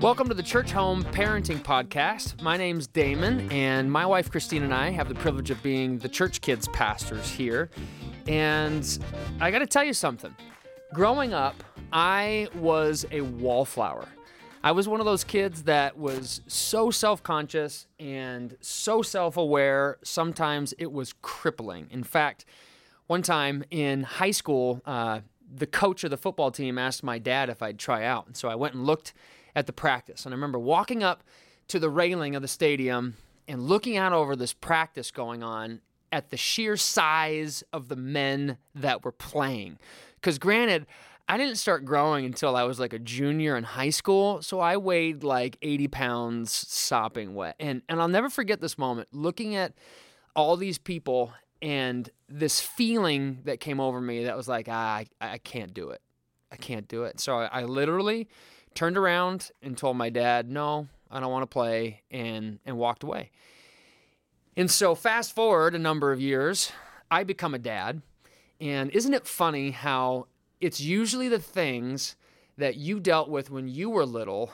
Welcome to the Churchome Parenting Podcast. My name's Damon, and my wife Kristine and I have the privilege of being the church kids pastors here. And I got to tell you something. Growing up, I was a wallflower. I was one of those kids that was so self conscious and so self aware, sometimes it was crippling. In fact, one time in high school, uh, the coach of the football team asked my dad if I'd try out. And so I went and looked at the practice. And I remember walking up to the railing of the stadium and looking out over this practice going on at the sheer size of the men that were playing. Because, granted, I didn't start growing until I was like a junior in high school, so I weighed like 80 pounds sopping wet. And and I'll never forget this moment looking at all these people and this feeling that came over me that was like, ah, I, I can't do it. I can't do it. So I, I literally turned around and told my dad, no, I don't want to play, and, and walked away. And so, fast forward a number of years, I become a dad. And isn't it funny how it's usually the things that you dealt with when you were little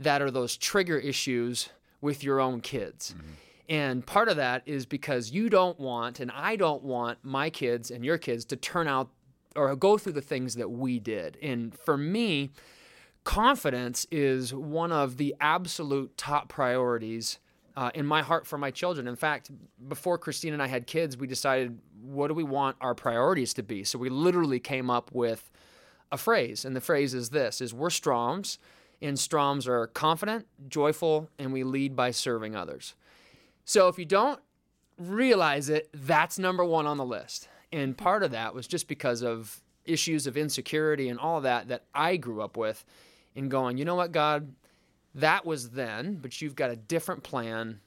that are those trigger issues with your own kids? Mm-hmm. And part of that is because you don't want, and I don't want my kids and your kids to turn out or go through the things that we did. And for me, confidence is one of the absolute top priorities uh, in my heart for my children. In fact, before Kristine and I had kids, we decided what do we want our priorities to be. So we literally came up with a phrase, and the phrase is this: "is we're Stroms, and Stroms are confident, joyful, and we lead by serving others." So if you don't realize it, that's number one on the list. And part of that was just because of issues of insecurity and all that that I grew up with in going, you know what, God, that was then, but you've got a different plan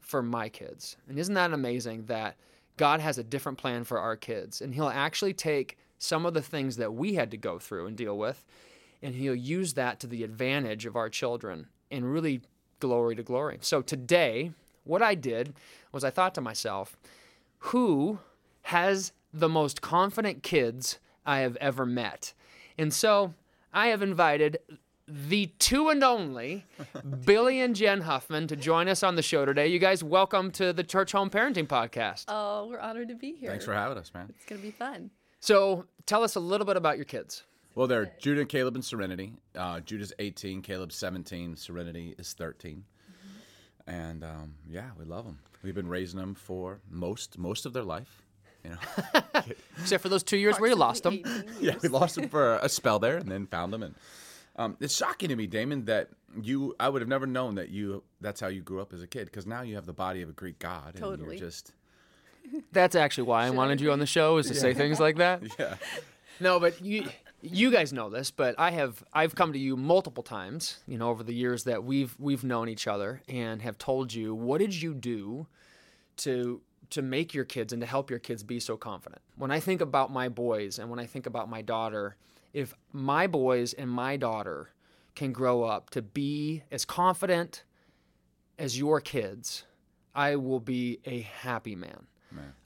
for my kids. And isn't that amazing that God has a different plan for our kids? And He'll actually take some of the things that we had to go through and deal with, and He'll use that to the advantage of our children and really glory to glory. So today, what I did was I thought to myself, who has the most confident kids I have ever met? And so I have invited the two and only Billy and Jen Huffman to join us on the show today. You guys, welcome to the Churchome Parenting Podcast. Oh, we're honored to be here. Thanks for having us, man. It's going to be fun. So, tell us a little bit about your kids. Well, they're Judah, Caleb, and Serenity. Uh, Judah's 18, Caleb's 17, Serenity is 13. And um, yeah, we love them. We've been raising them for most most of their life. You know, except for those two years where you lost them. yeah, we lost them for a spell there, and then found them and um, it's shocking to me, Damon, that you I would have never known that you that's how you grew up as a kid because now you have the body of a Greek god and totally. you're just That's actually why I wanted you on the show is to yeah. say things like that. Yeah. No, but you you guys know this, but I have I've come to you multiple times, you know, over the years that we've we've known each other and have told you what did you do to to make your kids and to help your kids be so confident. When I think about my boys and when I think about my daughter, if my boys and my daughter can grow up to be as confident as your kids, I will be a happy man.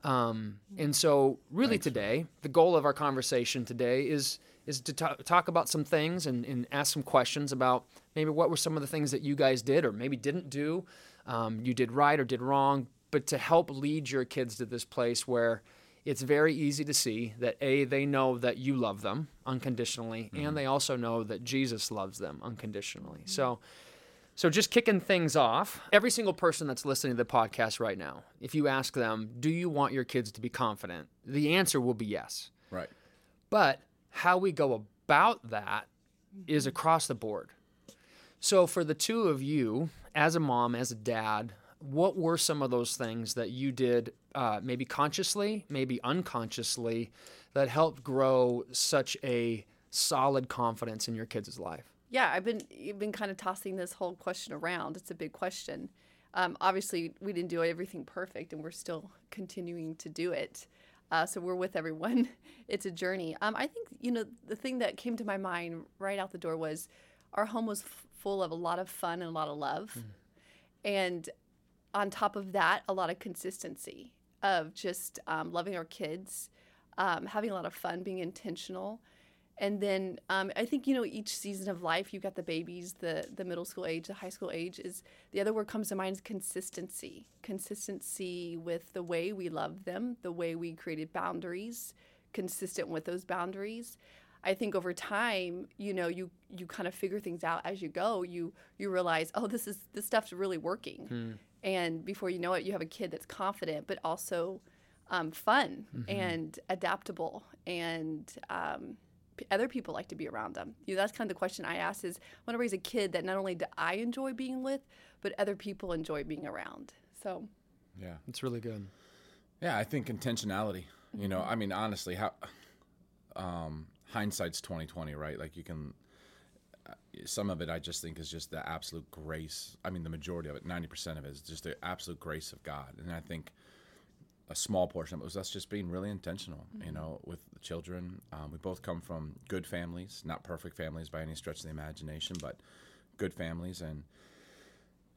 Um, and so, really, Thanks, today, the goal of our conversation today is is to talk, talk about some things and, and, ask some questions about maybe what were some of the things that you guys did or maybe didn't do, um, you did right or did wrong, but to help lead your kids to this place where it's very easy to see that A, they know that you love them unconditionally, mm-hmm. and they also know that Jesus loves them unconditionally. Mm-hmm. So, so just kicking things off, every single person that's listening to the podcast right now, if you ask them, do you want your kids to be confident? The answer will be yes. Right. But how we go about that is across the board. So for the two of you, as a mom, as a dad, what were some of those things that you did, uh, maybe consciously, maybe unconsciously, that helped grow such a solid confidence in your kids' life? Yeah, I've been you've been kind of tossing this whole question around. It's a big question. Um, obviously, we didn't do everything perfect, and we're still continuing to do it. Uh, so we're with everyone. It's a journey. Um, I think you know the thing that came to my mind right out the door was our home was f- full of a lot of fun and a lot of love, mm. and on top of that, a lot of consistency of just um, loving our kids, um, having a lot of fun, being intentional, And then um, I think you know each season of life, you've got the babies, the the middle school age, the high school age. Is the other word comes to mind is consistency. Consistency with the way we love them, the way we created boundaries, consistent with those boundaries. I think over time, you know, you you kind of figure things out as you go. You you realize, oh, this is this stuff's really working, Hmm. and before you know it, you have a kid that's confident, but also um, fun Mm-hmm. and adaptable, and um, p- other people like to be around them. You know, that's kind of the question I ask: is I want to raise a kid that not only do I enjoy being with, but other people enjoy being around. So Yeah. It's really good. Yeah, I think intentionality. You know, I mean, honestly, how um, hindsight's twenty twenty, right? Like you can. uh, Some of it, I just think, is just the absolute grace. I mean, the majority of it, ninety percent of it, is just the absolute grace of God. And I think a small portion of it was us just being really intentional. You know, with the children, um, we both come from good families, not perfect families by any stretch of the imagination, but good families, and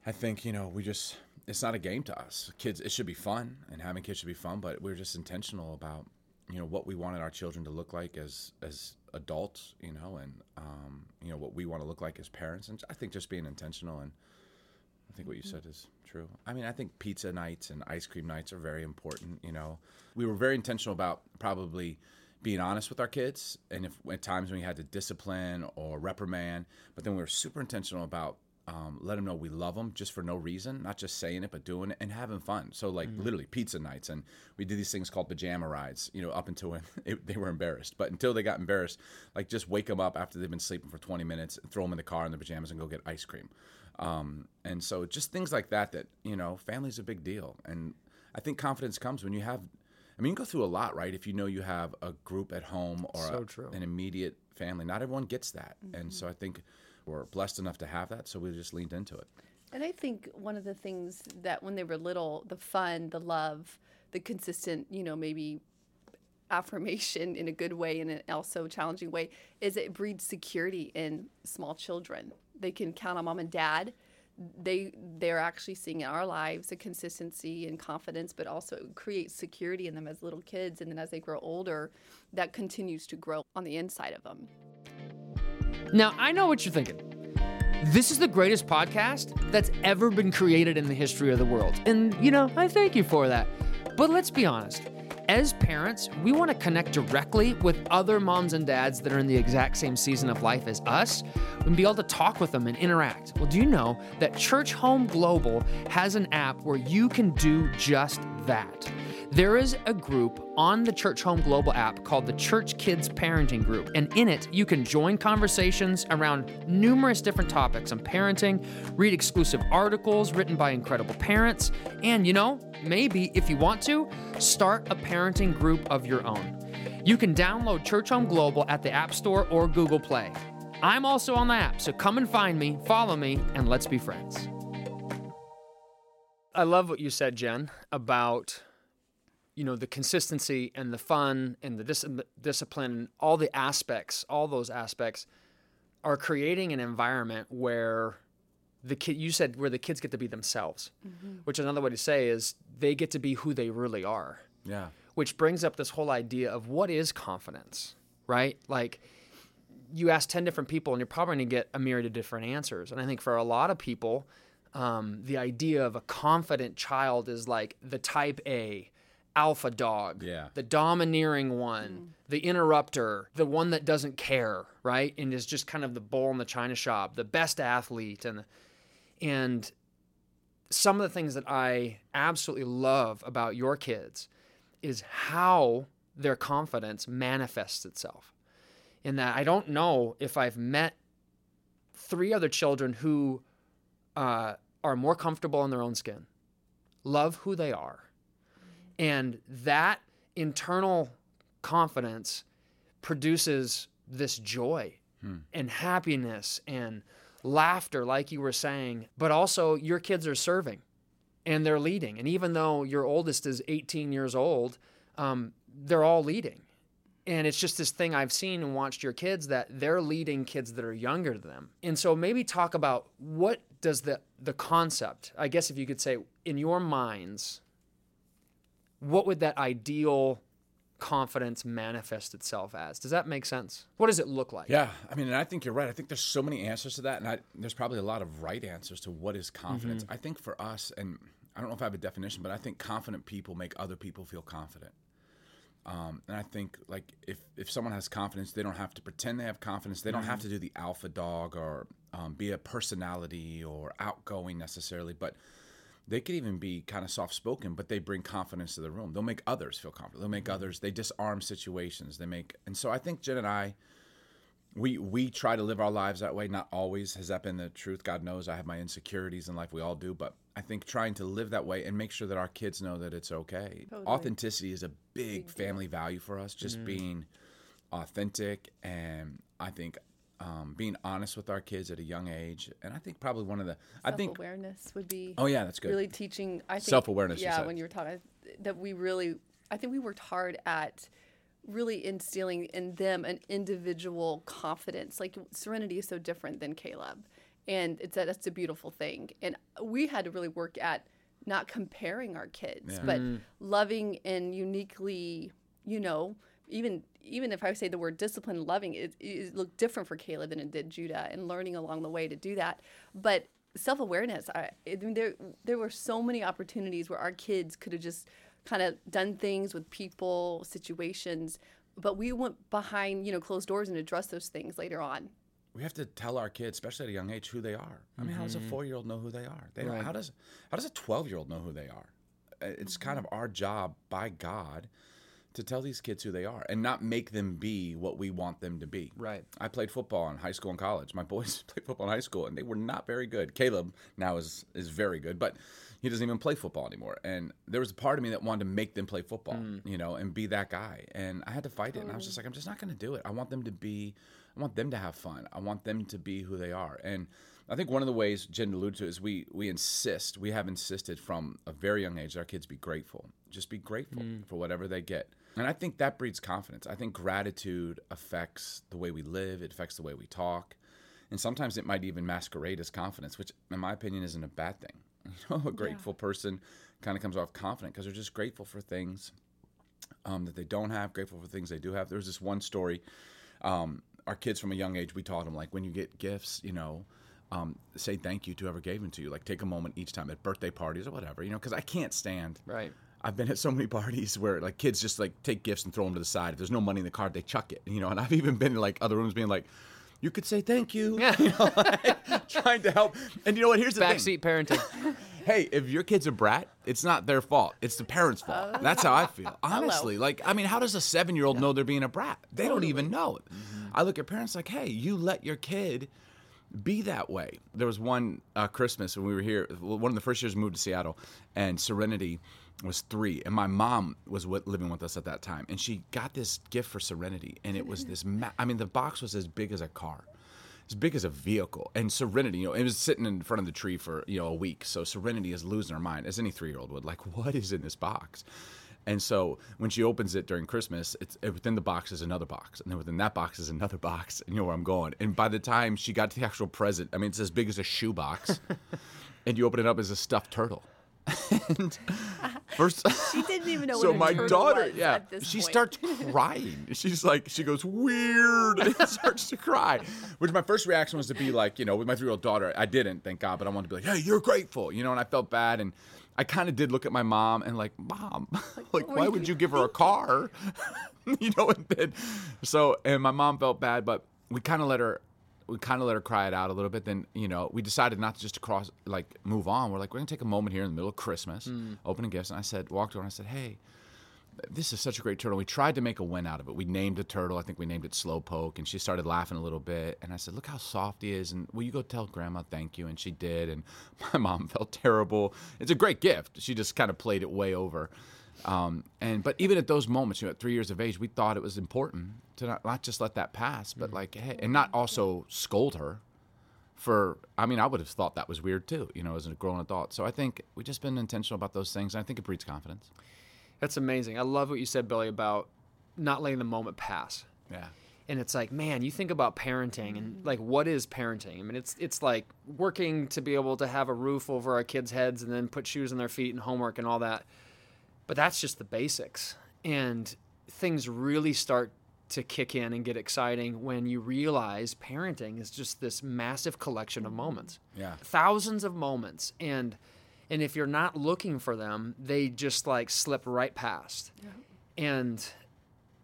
I think you know we just it's not a game to us. Kids, it should be fun, and having kids should be fun. But we're just intentional about you know what we wanted our children to look like as as adults, you know, and um, you know what we want to look like as parents. And I think just being intentional and I think what you said is true. I mean, I think pizza nights and ice cream nights are very important. You know, we were very intentional about probably being honest with our kids, and if at times when we had to discipline or reprimand, but then we were super intentional about um, let them know we love them just for no reason, not just saying it, but doing it and having fun. So like literally pizza nights, and we did these things called pajama rides. You know, up until when it, they were embarrassed, but until they got embarrassed, like just wake them up after they've been sleeping for 20 minutes, and throw them in the car in their pajamas, and go get ice cream. Um, and so just things like that. That you know, family's a big deal, and I think confidence comes when you have. I mean, you go through a lot, right? If you know you have a group at home or So a- an immediate family, not everyone gets that, and so I think we're blessed enough to have that. So we just leaned into it. And I think one of the things that when they were little, the fun, the love, the consistent, you know, maybe affirmation in a good way and an also challenging way is it breeds security in small children. They can count on mom and dad. They they're actually seeing in our lives a consistency and confidence, but also creates security in them as little kids. And then as they grow older, that continues to grow on the inside of them. Now, I know what you're thinking. This is the greatest podcast that's ever been created in the history of the world. And, you know, I thank you for that. But let's be honest. As parents, we want to connect directly with other moms and dads that are in the exact same season of life as us and be able to talk with them and interact. Well, do you know that Churchome Global has an app where you can do just that? There is a group on the Churchome Global app called the Church Kids Parenting Group, and in it, you can join conversations around numerous different topics on parenting, read exclusive articles written by incredible parents, and you know, maybe if you want to, start a parenting group of your own. You can download Churchome Global at the App Store or Google Play. I'm also on the app, so come and find me, follow me, and let's be friends. I love what you said, Jen, about you know the consistency and the fun and the dis- discipline and all the aspects all those aspects are creating an environment where the kid you said where the kids get to be themselves mm-hmm. which another way to say is they get to be who they really are. Yeah. which brings up this whole idea of what is confidence right? Like you ask 10 different people and you're probably going to get a myriad of different answers. And i think for a lot of people um, the idea of a confident child is like the type a alpha dog Yeah. the domineering one the interrupter the one that doesn't care right and is just kind of the bull in the china shop the best athlete and and some of the things that i absolutely love about your kids is how their confidence manifests itself. In that I don't know if I've met three other children who uh, are more comfortable in their own skin, love who they are, and that internal confidence produces this joy and happiness and laughter, like you were saying, but also your kids are serving and they're leading. And even though your oldest is 18 years old, um, they're all leading. And it's just this thing I've seen and watched your kids that they're leading kids that are younger than them. And so maybe talk about what does the the concept, I guess if you could say in your minds, what would that ideal confidence manifest itself as? Does that make sense? What does it look like? Yeah, I mean, and I think you're right. I think there's so many answers to that, and I, there's probably a lot of right answers to what is confidence. Mm-hmm. I think for us, and I don't know if I have a definition, but I think confident people make other people feel confident. Um, and I think like if if someone has confidence, they don't have to pretend they have confidence. They don't have Mm-hmm. to do the alpha dog or um, be a personality or outgoing necessarily, but they could even be kind of soft spoken, but they bring confidence to the room. They'll make others feel confident. They'll make others. They disarm situations. They make, and so I think Jen and I, we we try to live our lives that way. Not always has that been the truth. God knows I have my insecurities in life. We all do, but I think trying to live that way and make sure that our kids know that it's okay. Totally. Authenticity is a big family value for us. Just being authentic, and I think. Um, being honest with our kids at a young age, and I think probably one of the, I Self think, awareness would be oh yeah, that's good. really teaching. I think Self-awareness, Yeah, said. when you were talking, that we really, I think we worked hard at really instilling in them an individual confidence. Like Serenity is so different than Caleb, and it's a, that's a beautiful thing. And we had to really work at not comparing our kids, but mm. loving and uniquely, you know, even even if I say the word discipline, loving, it, it looked different for Caleb than it did Judah, and learning along the way to do that. But self awareness, I, I mean, there there were so many opportunities where our kids could have just kind of done things with people, situations, but we went behind you know closed doors and addressed those things later on. We have to tell our kids, especially at a young age, who they are. I mean, how does a mm-hmm. four-year-old know who they are? They Right. how does how does a twelve-year-old know who they are? Uh, It's mm-hmm. kind of our job by God to tell these kids who they are and not make them be what we want them to be. Right. I played football in high school and college. My boys played football in high school, and they were not very good. Caleb now is is very good, but he doesn't even play football anymore. And there was a part of me that wanted to make them play football, mm. you know, and be that guy. And I had to fight it. And I was oh. just like, I'm just not going to do it. I want them to be. I want them to have fun. I want them to be who they are. And I think one of the ways Jen alluded to is we we insist. We have insisted from a very young age that our kids be grateful. Just be grateful for whatever they get. And I think that breeds confidence. I think gratitude affects the way we live, it affects the way we talk. And sometimes it might even masquerade as confidence, which, in my opinion, isn't a bad thing. You know, a grateful person kind of comes off confident because they're just grateful for things um, that they don't have, grateful for things they do have. There was this one story. Um, our kids from a young age, we taught them like when you get gifts, you know, um, say thank you to whoever gave them to you. Like take a moment each time at birthday parties or whatever, you know, because I can't stand. Right. I've been at so many parties where like kids just like take gifts and throw them to the side. If there's no money in the card, they chuck it. You know, and I've even been in like other rooms being like, "You could say thank you," Yeah. you know, like, trying to help. And you know what? Here's the thing Backseat parenting. hey, if your kid's a brat, it's not their fault. It's the parents' fault. That's how I feel. Honestly, like, I mean, how does a seven year old know they're being a brat? They don't even know it. I look at parents like, hey, you let your kid be that way. There was one uh, Christmas when we were here, one of the first years we moved to Seattle, and Serenity was three, and my mom was wi- living with us at that time, and she got this gift for Serenity, and it was this. Ma- I mean, the box was as big as a car as big as a vehicle. And Serenity, you know, it was sitting in front of the tree for, you know, a week. So Serenity is losing her mind, as any three year old would. Like, what is in this box? And so when she opens it during Christmas, it's within the box is another box, and then within that box is another box. And you know where I'm going. And by the time she got to the actual present, I mean it's as big as a shoebox, and you open it up as a stuffed turtle. and first, She didn't even know so my daughter, yeah, she point. starts crying. She's like, she goes weird and starts to cry. Which my first reaction was to be like, you know, with my three-year-old daughter, I didn't, thank God, but I wanted to be like, hey, you're grateful, you know, and I felt bad and. I kind of did look at my mom and like, mom, like, why would you give her a car? you know, and then, so, and my mom felt bad, but we kind of let her, we kind of let her cry it out a little bit. Then, you know, we decided not to just to cross, like, move on. We're like, we're gonna take a moment here in the middle of Christmas, opening gifts. And I said, walked to her and I said, hey, this is such a great turtle. We tried to make a win out of it. We named the turtle. I think we named it Slowpoke, and she started laughing a little bit. And I said, "Look how soft he is." And will you go tell Grandma thank you? And she did. And my mom felt terrible. It's a great gift. She just kind of played it way over. Um, and but even at those moments, you know, at three years of age, we thought it was important to not, not just let that pass, but like, hey, and not also scold her for I mean, I would have thought that was weird too, you know, as a grown adult. So I think we've just been intentional about those things. And I think it breeds confidence. That's amazing. I love what you said, Billy, about not letting the moment pass. Yeah. And it's like, man, you think about parenting and like what is parenting? I mean, it's it's like working to be able to have a roof over our kids' heads and then put shoes on their feet and homework and all that. But that's just the basics. And things really start to kick in and get exciting when you realize parenting is just this massive collection of moments. Yeah. Thousands of moments and and if you're not looking for them, they just like slip right past. And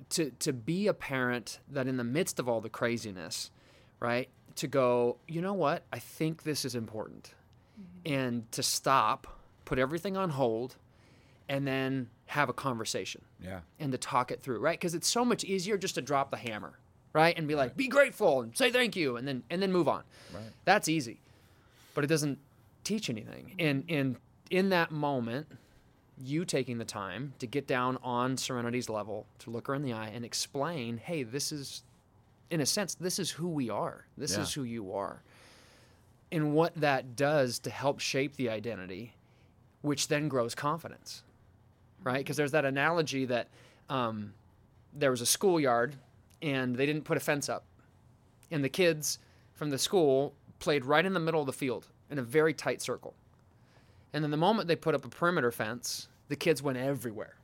to to be a parent that in the midst of all the craziness, right? To go, you know what? I think this is important. Mm-hmm. And to stop, put everything on hold and then have a conversation Yeah. and to talk it through, right? Because it's so much easier just to drop the hammer, right? And be like, be grateful and say thank you, and then and then move on. Right. That's easy, but it doesn't teach anything. And and in that moment, you taking the time to get down on Serenity's level, to look her in the eye and explain, hey, this is, in a sense, this is who we are. This Yeah. is who you are. And what that does to help shape the identity, which then grows confidence right? Because there's that analogy that um, there was a schoolyard and they didn't put a fence up, and the kids from the school played right in the middle of the field in a very tight circle. And then the moment they put up a perimeter fence, the kids went everywhere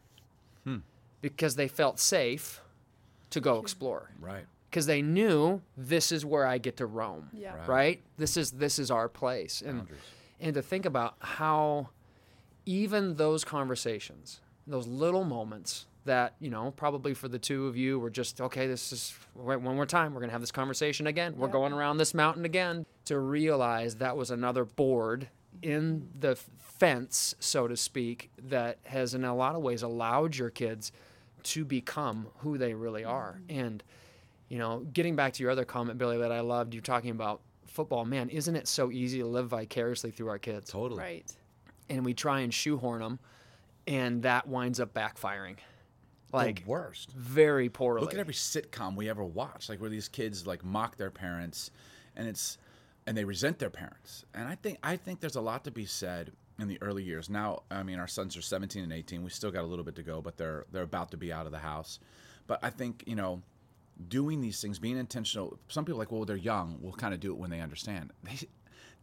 hmm. because they felt safe to go explore Right. because they knew this is where I get to roam Yeah. Right. right? This is this is our place, and Boundaries. and to think about how even those conversations, those little moments that you know probably for the two of you were just okay. This is wait, one more time. We're gonna have this conversation again. We're Yeah. going around this mountain again. To realize that was another board in the fence, so to speak, that has in a lot of ways allowed your kids to become who they really are, mm-hmm. and you know, getting back to your other comment, Billy, that I loved, you talking about football. Man, isn't it so easy to live vicariously through our kids? Totally. Right. And we try and shoehorn them, and that winds up backfiring, like the worst. very poorly. Look at every sitcom we ever watched, like where these kids like mock their parents, and it's and they resent their parents. And I think I think there's a lot to be said in the early years. Now, I mean, our sons are 17 and 18. We still got a little bit to go, but they're they're about to be out of the house. But I think you know, doing these things, being intentional. Some people like, well, they're young. We'll kind of do it when they understand. They,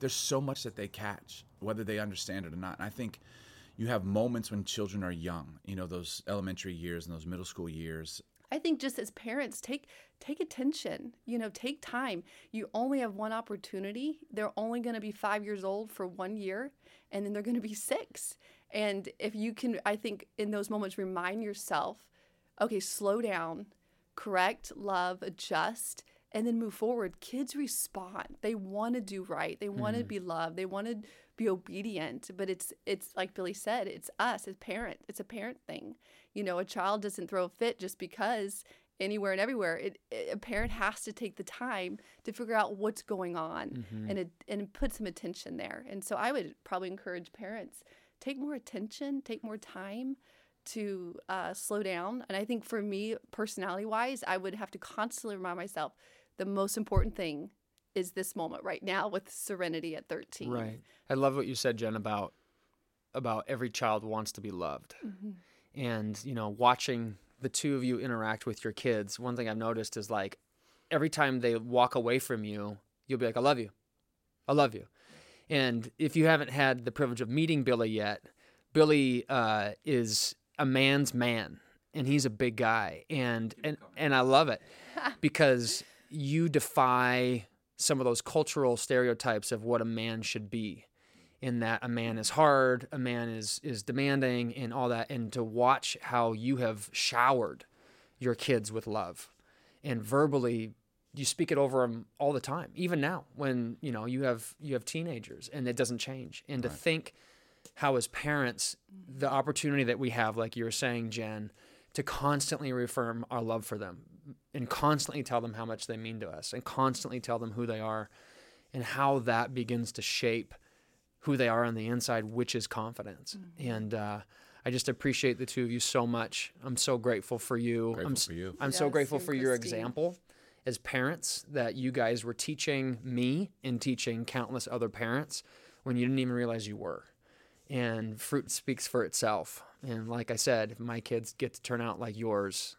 there's so much that they catch, whether they understand it or not. And I think you have moments when children are young. You know, those elementary years and those middle school years. I think just as parents, take take attention. You know, take time. You only have one opportunity. They're only going to be five years old for one year, and then they're going to be six. And if you can, I think in those moments, remind yourself, okay, slow down, correct, love, adjust, and then move forward. Kids respond. They want to do right. They want to mm-hmm. be loved. They want to be obedient. But it's it's like Billy said, it's us as parent. It's a parent thing. You know, a child doesn't throw a fit just because anywhere and everywhere. It, it- a parent has to take the time to figure out what's going on and it, and put some attention there. And so I would probably encourage parents take more attention, take more time to uh, slow down. And I think for me, personality wise, I would have to constantly remind myself the most important thing is this moment right now with Serenity at 13. Right. I love what you said, Jen, about about every child wants to be loved. And, you know, watching the two of you interact with your kids, one thing I've noticed is like every time they walk away from you, you'll be like, I love you. I love you. And if you haven't had the privilege of meeting Billy yet, Billy uh, is a man's man and he's a big guy. And, and, and I love it because you defy some of those cultural stereotypes of what a man should be in that a man is hard a man is is demanding and all that and to watch how you have showered your kids with love. And verbally you speak it over them all the time even now when you know you have you have teenagers and it doesn't change. And to think how as parents the opportunity that we have like you were saying jen to constantly reaffirm our love for them and constantly tell them how much they mean to us and constantly tell them who they are and how that begins to shape who they are on the inside, which is confidence. And uh, I just appreciate the two of you so much. I'm so grateful for you. Grateful I'm, for you. I'm so grateful for your example as parents that you guys were teaching me and teaching countless other parents when you didn't even realize you were. And fruit speaks for itself. And like I said, if my kids get to turn out like yours,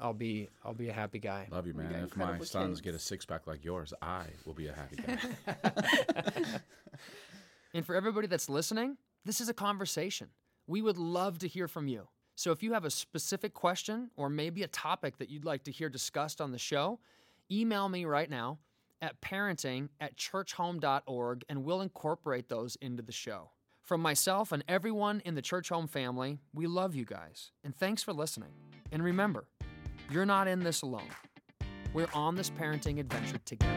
I'll be I'll be a happy guy. Love you, man. If my incredible sons kids. get a six pack like yours, I will be a happy guy. And for everybody that's listening, this is a conversation. We would love to hear from you. So if you have a specific question or maybe a topic that you'd like to hear discussed on the show, email me right now at parenting at churchome.org and we'll incorporate those into the show. From myself and everyone in the Churchome family, we love you guys and thanks for listening. And remember, you're not in this alone. We're on this parenting adventure together.